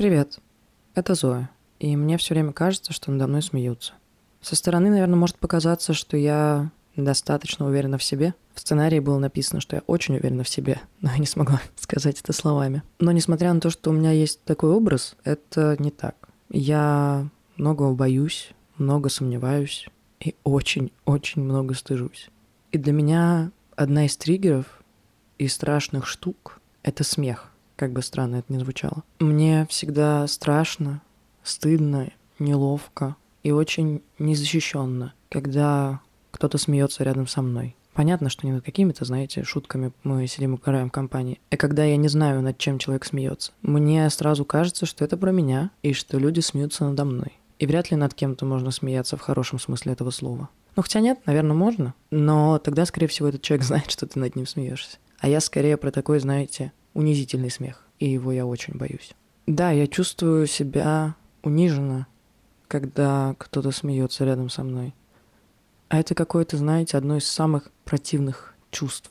Привет, это Зоя. И мне все время кажется, что надо мной смеются. Со стороны, наверное, может показаться, что я достаточно уверена в себе. В сценарии было написано, что я очень уверена в себе, но я не смогла сказать это словами. Но несмотря на то, что у меня есть такой образ, это не так. Я многого боюсь, много сомневаюсь и очень-очень много стыжусь. И для меня одна из триггеров и страшных штук — это смех как бы странно это ни звучало. Мне всегда страшно, стыдно, неловко и очень незащищенно, когда кто-то смеется рядом со мной. Понятно, что не над какими-то, знаете, шутками мы сидим и угораем в компании. И когда я не знаю, над чем человек смеется, мне сразу кажется, что это про меня, и что люди смеются надо мной. И вряд ли над кем-то можно смеяться в хорошем смысле этого слова. Ну, хотя нет, наверное, можно. Но тогда, скорее всего, этот человек знает, что ты над ним смеешься. А я скорее про такой, знаете, унизительный смех, и его я очень боюсь. Да, я чувствую себя униженно, когда кто-то смеется рядом со мной. А это какое-то, знаете, одно из самых противных чувств.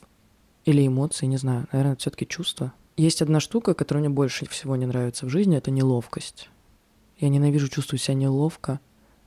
Или эмоций, не знаю. Наверное, все таки чувство. Есть одна штука, которая мне больше всего не нравится в жизни, это неловкость. Я ненавижу чувствовать себя неловко,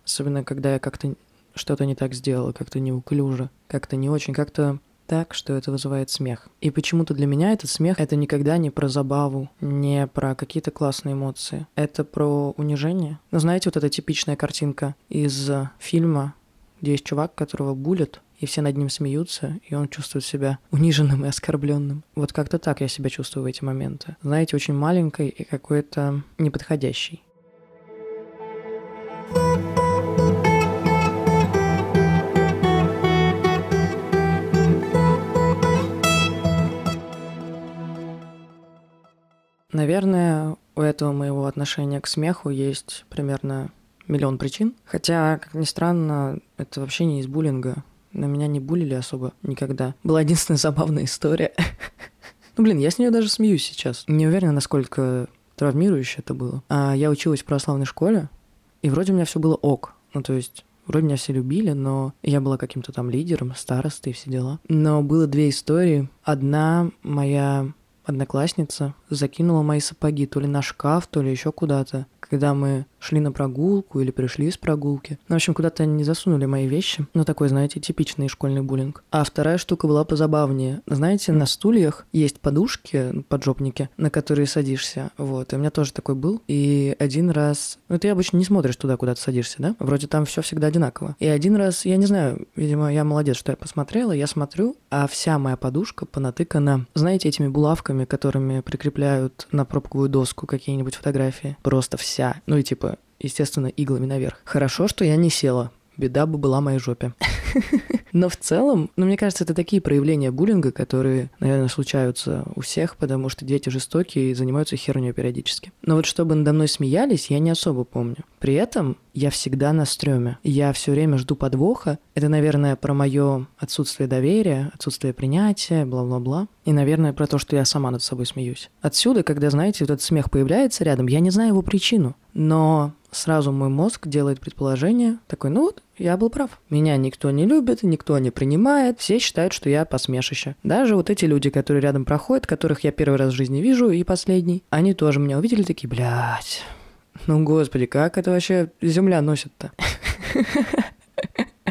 особенно когда я как-то что-то не так сделала, как-то неуклюже, как-то не очень, как-то так, что это вызывает смех. И почему-то для меня этот смех — это никогда не про забаву, не про какие-то классные эмоции. Это про унижение. Но знаете, вот эта типичная картинка из фильма, где есть чувак, которого булят, и все над ним смеются, и он чувствует себя униженным и оскорбленным. Вот как-то так я себя чувствую в эти моменты. Знаете, очень маленькой и какой-то неподходящий. Наверное, у этого моего отношения к смеху есть примерно миллион причин. Хотя, как ни странно, это вообще не из буллинга. На меня не булили особо никогда. Была единственная забавная история. Ну, блин, я с нее даже смеюсь сейчас. Не уверена, насколько травмирующе это было. А я училась в православной школе, и вроде у меня все было ок. Ну, то есть Вроде меня все любили, но я была каким-то там лидером, старостой и все дела. Но было две истории. Одна моя одноклассница закинула мои сапоги то ли на шкаф, то ли еще куда-то, когда мы шли на прогулку или пришли с прогулки. Ну, в общем, куда-то они не засунули мои вещи. Ну, такой, знаете, типичный школьный буллинг. А вторая штука была позабавнее. Знаете, на стульях есть подушки, поджопники, на которые садишься. Вот, и у меня тоже такой был. И один раз... Ну, ты обычно не смотришь туда, куда ты садишься, да? Вроде там все всегда одинаково. И один раз, я не знаю, видимо, я молодец, что я посмотрела, я смотрю, а вся моя подушка понатыкана, знаете, этими булавками, которыми прикрепляют на пробковую доску какие-нибудь фотографии. Просто вся. Ну и типа естественно, иглами наверх. Хорошо, что я не села. Беда бы была моей жопе. Но в целом, ну, мне кажется, это такие проявления буллинга, которые, наверное, случаются у всех, потому что дети жестокие и занимаются херней периодически. Но вот чтобы надо мной смеялись, я не особо помню. При этом я всегда на стреме. Я все время жду подвоха. Это, наверное, про мое отсутствие доверия, отсутствие принятия, бла-бла-бла. И, наверное, про то, что я сама над собой смеюсь. Отсюда, когда, знаете, вот этот смех появляется рядом, я не знаю его причину, но сразу мой мозг делает предположение, такой, ну вот, я был прав. Меня никто не любит, никто не принимает, все считают, что я посмешище. Даже вот эти люди, которые рядом проходят, которых я первый раз в жизни вижу и последний, они тоже меня увидели такие, блядь, ну господи, как это вообще земля носит-то?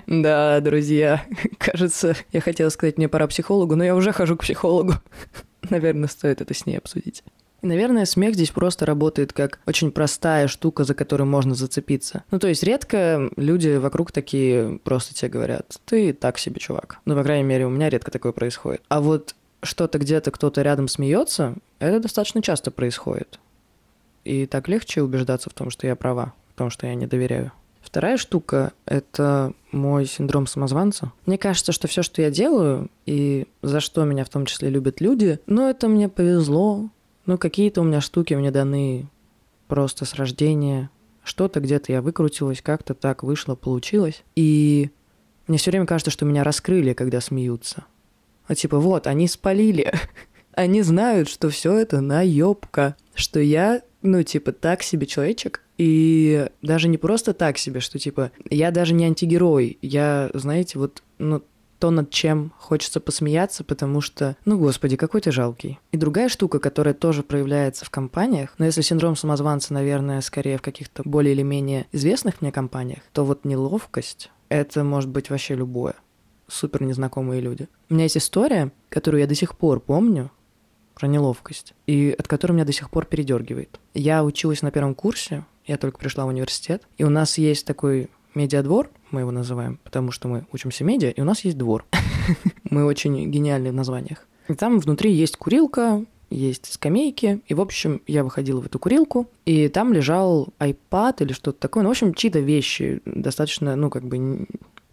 Да, друзья, кажется, я хотела сказать, мне пора психологу, но я уже хожу к психологу. Наверное, стоит это с ней обсудить. И, наверное, смех здесь просто работает как очень простая штука, за которую можно зацепиться. Ну, то есть редко люди вокруг такие просто тебе говорят, ты так себе чувак. Ну, по крайней мере, у меня редко такое происходит. А вот что-то где-то кто-то рядом смеется, это достаточно часто происходит. И так легче убеждаться в том, что я права, в том, что я не доверяю. Вторая штука — это мой синдром самозванца. Мне кажется, что все, что я делаю, и за что меня в том числе любят люди, ну, это мне повезло, ну, какие-то у меня штуки мне даны просто с рождения. Что-то где-то я выкрутилась, как-то так вышло, получилось. И мне все время кажется, что меня раскрыли, когда смеются. А типа, вот, они спалили. они знают, что все это наебка. Что я, ну, типа, так себе человечек. И даже не просто так себе, что, типа, я даже не антигерой. Я, знаете, вот, ну, то, над чем хочется посмеяться, потому что, ну, господи, какой ты жалкий. И другая штука, которая тоже проявляется в компаниях, но если синдром самозванца, наверное, скорее в каких-то более или менее известных мне компаниях, то вот неловкость — это может быть вообще любое. Супер незнакомые люди. У меня есть история, которую я до сих пор помню, про неловкость, и от которой меня до сих пор передергивает. Я училась на первом курсе, я только пришла в университет, и у нас есть такой медиадвор, мы его называем, потому что мы учимся медиа, и у нас есть двор. Мы очень гениальны в названиях. И там внутри есть курилка, есть скамейки, и, в общем, я выходила в эту курилку, и там лежал iPad или что-то такое, ну, в общем, чьи-то вещи достаточно, ну, как бы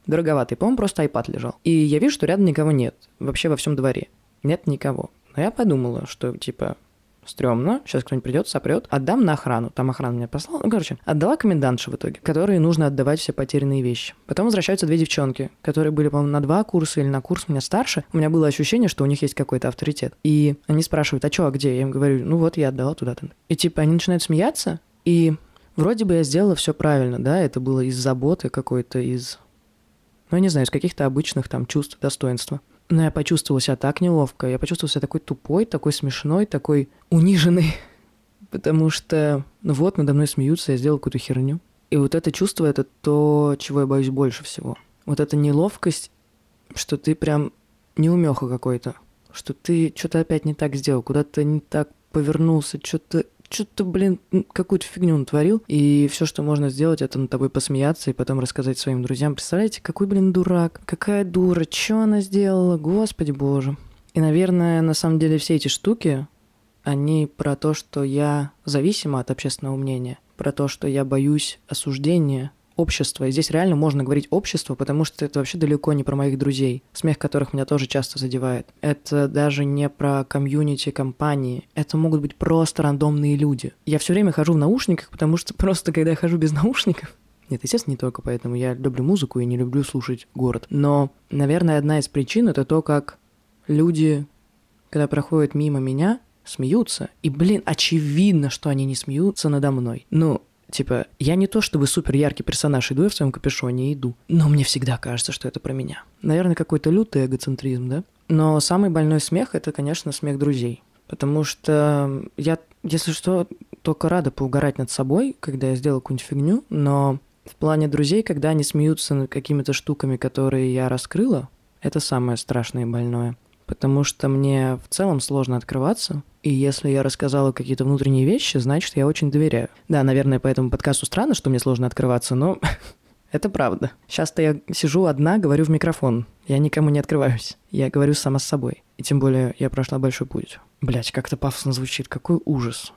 дороговатые, по-моему, просто iPad лежал. И я вижу, что рядом никого нет, вообще во всем дворе. Нет никого. Но я подумала, что, типа, стрёмно, сейчас кто-нибудь придет, сопрет, отдам на охрану. Там охрана меня послала. Ну, короче, отдала комендантше в итоге, которой нужно отдавать все потерянные вещи. Потом возвращаются две девчонки, которые были, по-моему, на два курса или на курс меня старше. У меня было ощущение, что у них есть какой-то авторитет. И они спрашивают, а чё, а где? Я им говорю, ну вот я отдала туда-то. И типа они начинают смеяться, и вроде бы я сделала все правильно, да, это было из заботы какой-то, из ну, я не знаю, из каких-то обычных там чувств, достоинства. Но я почувствовал себя так неловко, я почувствовал себя такой тупой, такой смешной, такой униженный, потому что, ну вот, надо мной смеются, я сделал какую-то херню. И вот это чувство — это то, чего я боюсь больше всего. Вот эта неловкость, что ты прям неумеха какой-то, что ты что-то опять не так сделал, куда-то не так повернулся, что-то что-то, блин, какую-то фигню натворил, и все, что можно сделать, это над тобой посмеяться и потом рассказать своим друзьям. Представляете, какой, блин, дурак, какая дура, что она сделала, господи боже. И, наверное, на самом деле все эти штуки, они про то, что я зависима от общественного мнения, про то, что я боюсь осуждения, общество. И здесь реально можно говорить общество, потому что это вообще далеко не про моих друзей, смех которых меня тоже часто задевает. Это даже не про комьюнити компании. Это могут быть просто рандомные люди. Я все время хожу в наушниках, потому что просто когда я хожу без наушников, нет, естественно, не только поэтому. Я люблю музыку и не люблю слушать город. Но, наверное, одна из причин это то, как люди, когда проходят мимо меня, смеются. И, блин, очевидно, что они не смеются надо мной. Ну, Типа, я не то чтобы супер яркий персонаж, иду я в своем капюшоне иду. Но мне всегда кажется, что это про меня. Наверное, какой-то лютый эгоцентризм, да? Но самый больной смех — это, конечно, смех друзей. Потому что я, если что, только рада поугарать над собой, когда я сделал какую-нибудь фигню, но в плане друзей, когда они смеются над какими-то штуками, которые я раскрыла, это самое страшное и больное потому что мне в целом сложно открываться. И если я рассказала какие-то внутренние вещи, значит, я очень доверяю. Да, наверное, по этому подкасту странно, что мне сложно открываться, но это правда. Сейчас-то я сижу одна, говорю в микрофон. Я никому не открываюсь. Я говорю сама с собой. И тем более я прошла большой путь. Блять, как-то пафосно звучит. Какой ужас.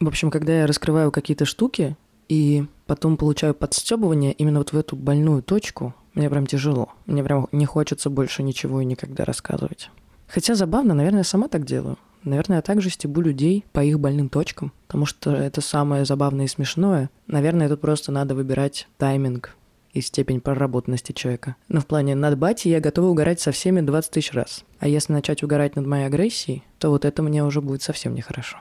В общем, когда я раскрываю какие-то штуки и потом получаю подстебывание именно вот в эту больную точку, мне прям тяжело. Мне прям не хочется больше ничего и никогда рассказывать. Хотя забавно, наверное, я сама так делаю. Наверное, я также стебу людей по их больным точкам, потому что это самое забавное и смешное. Наверное, тут просто надо выбирать тайминг и степень проработанности человека. Но в плане над бати я готова угорать со всеми 20 тысяч раз. А если начать угорать над моей агрессией, то вот это мне уже будет совсем нехорошо.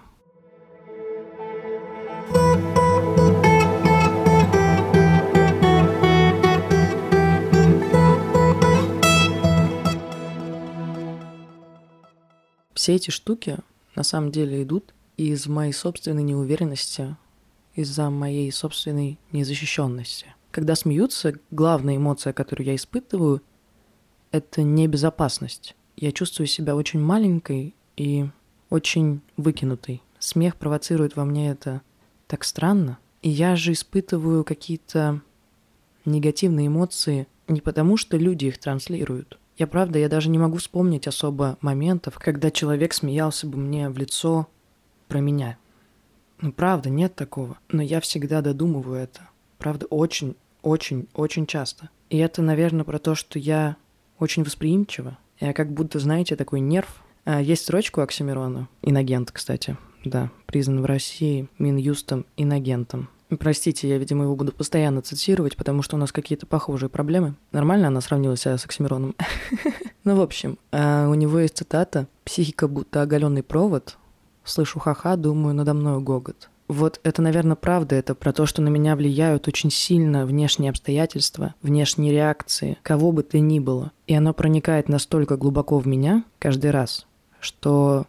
Все эти штуки на самом деле идут из моей собственной неуверенности, из-за моей собственной незащищенности. Когда смеются, главная эмоция, которую я испытываю, это небезопасность. Я чувствую себя очень маленькой и очень выкинутой. Смех провоцирует во мне это так странно. И я же испытываю какие-то негативные эмоции не потому, что люди их транслируют, я правда, я даже не могу вспомнить особо моментов, когда человек смеялся бы мне в лицо про меня. Ну, правда, нет такого. Но я всегда додумываю это. Правда, очень, очень, очень часто. И это, наверное, про то, что я очень восприимчива. Я как будто, знаете, такой нерв. А, есть строчка у Оксимирона, инагент, кстати, да, признан в России Минюстом инагентом. Простите, я, видимо, его буду постоянно цитировать, потому что у нас какие-то похожие проблемы. Нормально она сравнила себя с Оксимироном? Ну, в общем, а, у него есть цитата «Психика будто оголенный провод, слышу ха-ха, думаю, надо мною гогот». вот это, наверное, правда. Это про то, что на меня влияют очень сильно внешние обстоятельства, внешние реакции, кого бы ты ни было. И оно проникает настолько глубоко в меня каждый раз, что,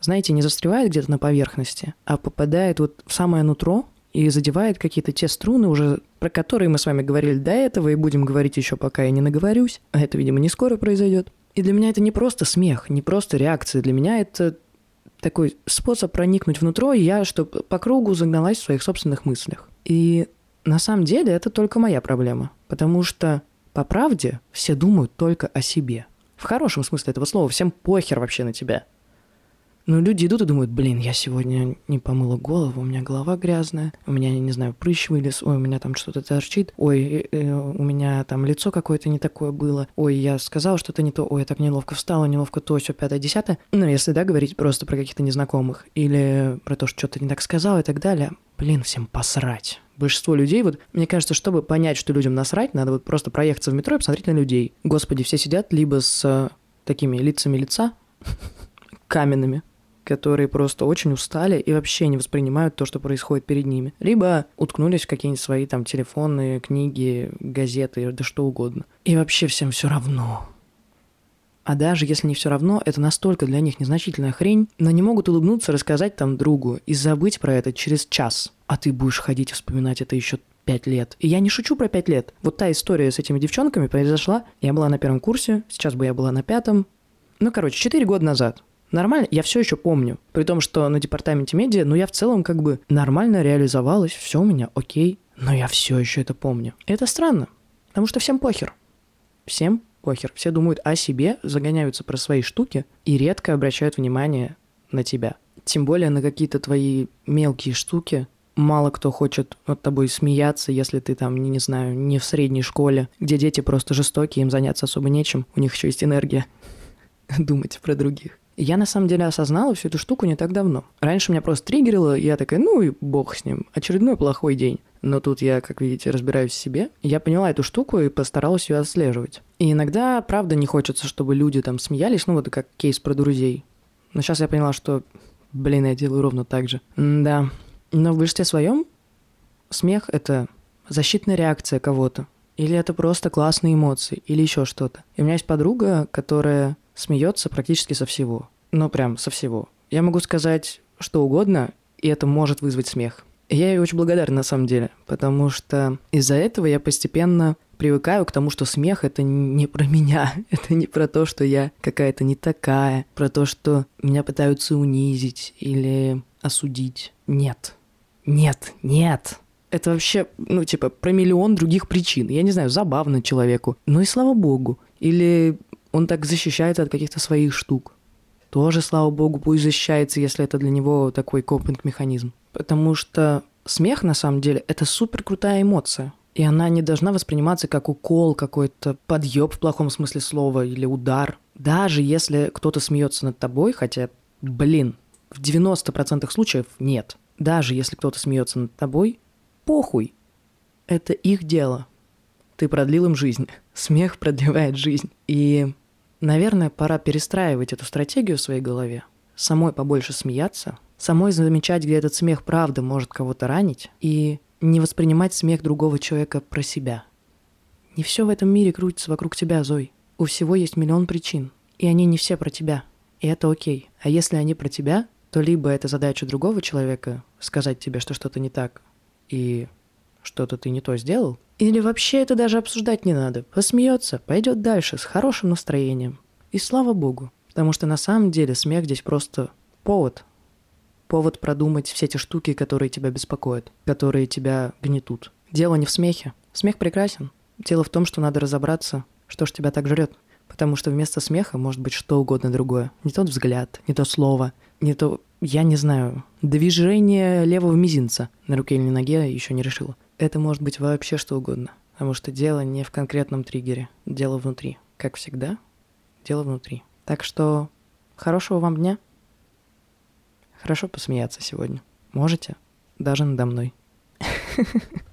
знаете, не застревает где-то на поверхности, а попадает вот в самое нутро и задевает какие-то те струны уже, про которые мы с вами говорили до этого и будем говорить еще пока я не наговорюсь. А это, видимо, не скоро произойдет. И для меня это не просто смех, не просто реакция. Для меня это такой способ проникнуть внутрь, я, что по кругу загналась в своих собственных мыслях. И на самом деле это только моя проблема, потому что по правде все думают только о себе. В хорошем смысле этого слова, всем похер вообще на тебя. Но люди идут и думают, блин, я сегодня не помыла голову, у меня голова грязная, у меня, не знаю, прыщ вылез, ой, у меня там что-то торчит, ой, э, э, у меня там лицо какое-то не такое было, ой, я сказала что-то не то, ой, я так неловко встала, неловко то, все пятое, десятое. Ну, если, да, говорить просто про каких-то незнакомых или про то, что что-то не так сказал и так далее, блин, всем посрать. Большинство людей, вот, мне кажется, чтобы понять, что людям насрать, надо вот просто проехаться в метро и посмотреть на людей. Господи, все сидят либо с э, такими лицами лица, каменными, которые просто очень устали и вообще не воспринимают то, что происходит перед ними. Либо уткнулись в какие-нибудь свои там телефоны, книги, газеты, да что угодно. И вообще всем все равно. А даже если не все равно, это настолько для них незначительная хрень, но не могут улыбнуться, рассказать там другу и забыть про это через час. А ты будешь ходить и вспоминать это еще пять лет. И я не шучу про пять лет. Вот та история с этими девчонками произошла. Я была на первом курсе, сейчас бы я была на пятом. Ну, короче, четыре года назад нормально, я все еще помню. При том, что на департаменте медиа, ну, я в целом как бы нормально реализовалась, все у меня окей, но я все еще это помню. И это странно, потому что всем похер. Всем похер. Все думают о себе, загоняются про свои штуки и редко обращают внимание на тебя. Тем более на какие-то твои мелкие штуки. Мало кто хочет над тобой смеяться, если ты там, не, знаю, не в средней школе, где дети просто жестокие, им заняться особо нечем, у них еще есть энергия думать про других. Я на самом деле осознала всю эту штуку не так давно. Раньше меня просто триггерило, я такая, ну и бог с ним, очередной плохой день. Но тут я, как видите, разбираюсь в себе. Я поняла эту штуку и постаралась ее отслеживать. И иногда, правда, не хочется, чтобы люди там смеялись, ну вот как кейс про друзей. Но сейчас я поняла, что, блин, я делаю ровно так же. Да. Но в большинстве своем смех — это защитная реакция кого-то. Или это просто классные эмоции, или еще что-то. И у меня есть подруга, которая смеется практически со всего. Ну, прям со всего. Я могу сказать что угодно, и это может вызвать смех. И я ей очень благодарен на самом деле, потому что из-за этого я постепенно привыкаю к тому, что смех — это не про меня, это не про то, что я какая-то не такая, про то, что меня пытаются унизить или осудить. Нет. Нет, нет. Это вообще, ну, типа, про миллион других причин. Я не знаю, забавно человеку. Ну и слава богу. Или он так защищается от каких-то своих штук. Тоже, слава богу, пусть защищается, если это для него такой копинг-механизм. Потому что смех, на самом деле, это супер крутая эмоция. И она не должна восприниматься как укол, какой-то подъеб в плохом смысле слова или удар. Даже если кто-то смеется над тобой, хотя, блин, в 90% случаев нет. Даже если кто-то смеется над тобой, похуй. Это их дело. Ты продлил им жизнь. Смех продлевает жизнь. И Наверное, пора перестраивать эту стратегию в своей голове, самой побольше смеяться, самой замечать, где этот смех правда может кого-то ранить, и не воспринимать смех другого человека про себя. Не все в этом мире крутится вокруг тебя, Зой. У всего есть миллион причин, и они не все про тебя, и это окей. А если они про тебя, то либо это задача другого человека сказать тебе, что что-то не так, и что-то ты не то сделал, или вообще это даже обсуждать не надо. Посмеется, пойдет дальше с хорошим настроением. И слава богу. Потому что на самом деле смех здесь просто повод. Повод продумать все те штуки, которые тебя беспокоят, которые тебя гнетут. Дело не в смехе. Смех прекрасен. Дело в том, что надо разобраться, что ж тебя так жрет. Потому что вместо смеха может быть что угодно другое. Не тот взгляд, не то слово, не то, я не знаю, движение левого мизинца на руке или ноге еще не решила это может быть вообще что угодно. Потому что дело не в конкретном триггере, дело внутри. Как всегда, дело внутри. Так что хорошего вам дня. Хорошо посмеяться сегодня. Можете? Даже надо мной.